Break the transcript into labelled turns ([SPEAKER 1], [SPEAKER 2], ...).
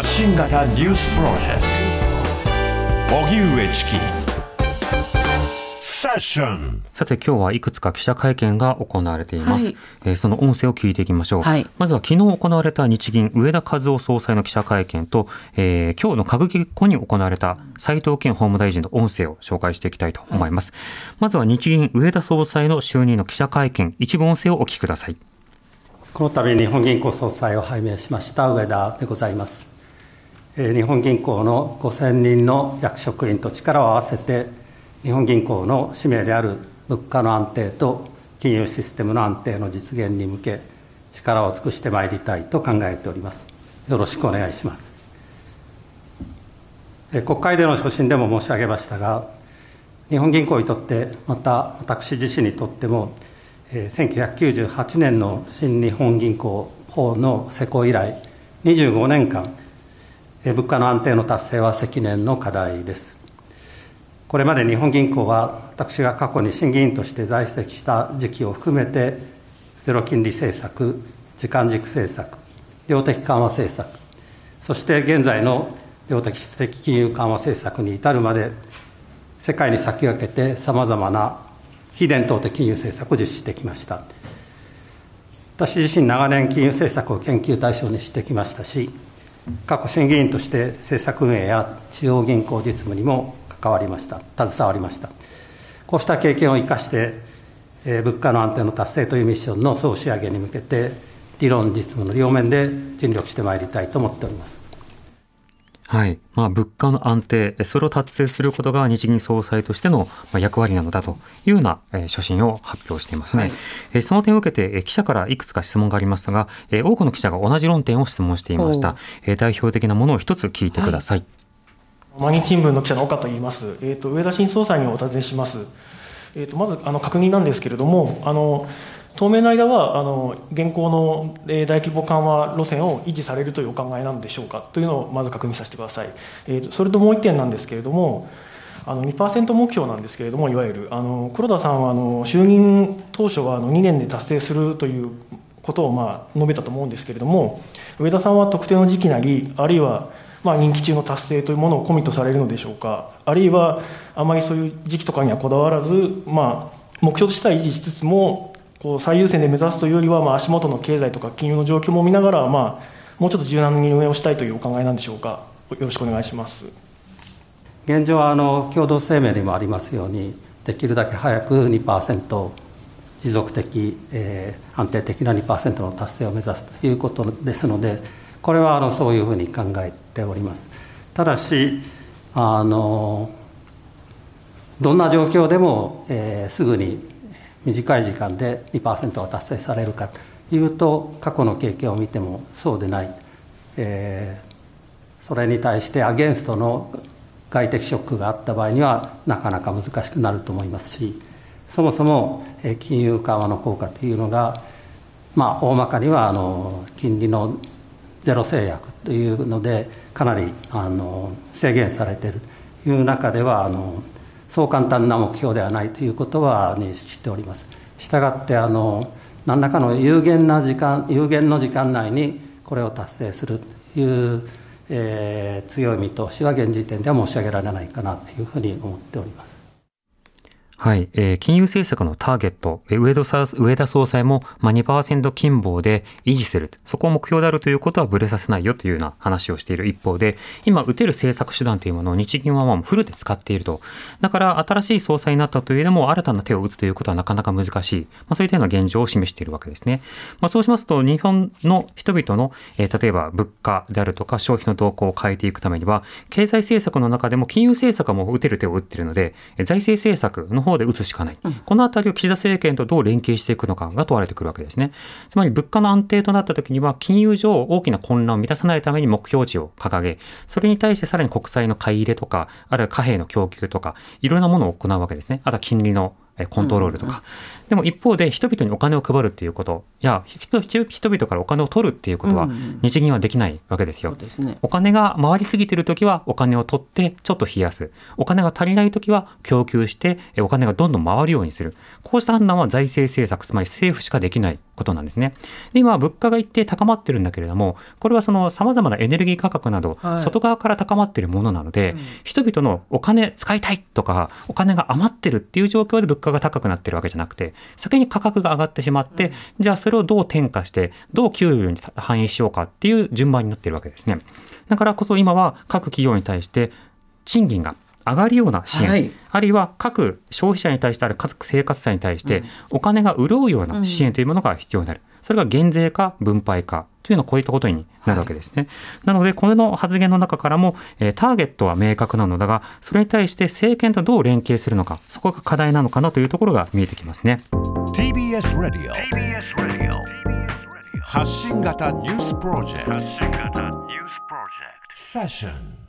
[SPEAKER 1] 発信型ニュースプロジェクト。荻上チキ。セッション。
[SPEAKER 2] さて今日はいくつか記者会見が行われています、
[SPEAKER 3] はい。
[SPEAKER 2] えーその音声を聞いていきましょう、
[SPEAKER 3] はい。
[SPEAKER 2] まずは昨日行われた日銀上田和夫総裁の記者会見と、えー今日の閣議後に行われた斉藤健法務大臣の音声を紹介していきたいと思います、まずは日銀上田総裁の就任の記者会見。一部音声をお聞きください。
[SPEAKER 4] この度日本銀行総裁を拝命しました上田でございます。えー日本銀行の5000人の役職員と力を合わせて、日本銀行の使命である物価の安定と金融システムの安定の実現に向け、力を尽くしてまいりたいと考えております。よろしくお願いします。えー国会での所信でも申し上げましたが、日本銀行にとって、また私自身にとっても、えー1998年の新日本銀行法の施行以来、25年間、物価の安定の達成は積年の課題です。これまで日本銀行は、私が過去に審議員として在籍した時期を含めて、ゼロ金利政策、時間軸政策、量的緩和政策、そして現在の量的質的金融緩和政策に至るまで、世界に先駆けてさまざまな非伝統的金融政策を実施してきました。私自身、長年、金融政策を研究対象にしてきましたし、過去審議員として政策運営や中央銀行実務にも関わりました、携わりました。こうした経験を生かして、えー物価の安定の達成というミッションの総仕上げに向けて、理論、実務の両面で尽力してまいりたいと思っております。
[SPEAKER 2] はい。まあ、物価の安定、それを達成することが日銀総裁としてのまあ役割なのだというようなえー所信を発表していますね。えーその点を受けて、えー記者からいくつか質問がありましたが、えー多くの記者が同じ論点を質問していました。えー代表的なものを一つ聞いてください。
[SPEAKER 5] 毎日新聞の記者の岡と言います。えっ、と上田新総裁にお尋ねします。えっ、とまずあの確認なんですけれども、あの当面の間はあの現行の、大規模緩和路線を維持されるというお考えなんでしょうかというのをまず確認させてください。えーとそれともう一点なんですけれども。あの2%目標なんですけれども、いわゆるあの黒田さんはあの就任当初はあの2年で達成するということをまあ述べたと思うんですけれども、上田さんは特定の時期なり、あるいはまあ任期中の達成というものをコミットされるのでしょうか、あるいはあまりそういう時期とかにはこだわらず、まあ、目標としては維持しつつも、こう最優先で目指すというよりは、まあ、足元の経済とか金融の状況も見ながら、まあ、もうちょっと柔軟に運営をしたいというお考えなんでしょうか、よろしくお願いします。
[SPEAKER 4] 現状はあの共同声明にもありますように、できるだけ早く2%持続的、えー安定的な2%の達成を目指すということですので、これはあのそういうふうに考えております。ただしあのどんな状況でも、えーすぐに短い時間で2%が達成されるかというと過去の経験を見てもそうでない、えーそれに対してアゲンストの外的ショックがあった場合にはなかなか難しくなると思いますしそもそも金融緩和の効果というのが、まあ、大まかにはあの金利のゼロ制約というのでかなりあの制限されているという中ではあのそう簡単な目標ではないということは認識しております。したがってあの何らかの有限な時間有限の時間内にこれを達成するという、えー強い見通しは現時点では申し上げられないかなというふうに思っております。
[SPEAKER 2] はい、えー金融政策のターゲット、えー上田上田総裁も、まあ、2%金棒で維持する、そこを目標であるということはぶれさせないよというような話をしている一方で、今、打てる政策手段というものを日銀はまあフルで使っていると。だから、新しい総裁になったというでも、新たな手を打つということはなかなか難しい、まあ、そういったような現状を示しているわけですね。まあ、そうしますと、日本の人々の、えー例えば物価であるとか消費の動向を変えていくためには、経済政策の中でも金融政策も打てる手を打っているので、財政政策の方で打つしかない。このあたりを岸田政権とどう連携していくのかが問われてくるわけですね。つまり物価の安定となった時には、金融上大きな混乱を満たさないために目標値を掲げ、それに対してさらに国債の買い入れとか、あるいは貨幣の供給とか、いろんなものを行うわけですね。あとは金利のえーコントロールとか。でも一方で人々にお金を配るっていうことや、人々からお金を取るっていうことは日銀はできないわけですよ。
[SPEAKER 3] そうですね。
[SPEAKER 2] お金が回りすぎてるときはお金を取ってちょっと冷やす。お金が足りないときは供給してえお金がどんどん回るようにする。こうした判断は財政政策、つまり政府しかできないことなんですね。で今、物価が一定高まってるんだけれども、これはその様々なエネルギー価格など、外側から高まっているものなので、人々のお金使いたいとか、お金が余ってるっていう状況で物価が高くなってるわけじゃなくて、先に価格が上がってしまって、じゃあそれをどう転嫁して、どう給与に反映しようかっていう順番になってるわけですね。だからこそ今は各企業に対して賃金が上がるような支援、はい、あるいは各消費者に対してある各生活者に対してお金が潤うような支援というものが必要になる。それが減税か分配かというのはこういったことになるわけですね。はい、なので、この発言の中からも、えー、ターゲットは明確なのだが、それに対して政権とどう連携するのか、そこが課題なのかなというところが見えてきますね。TBS ラディオ発信型ニュースプロジェクト。セッション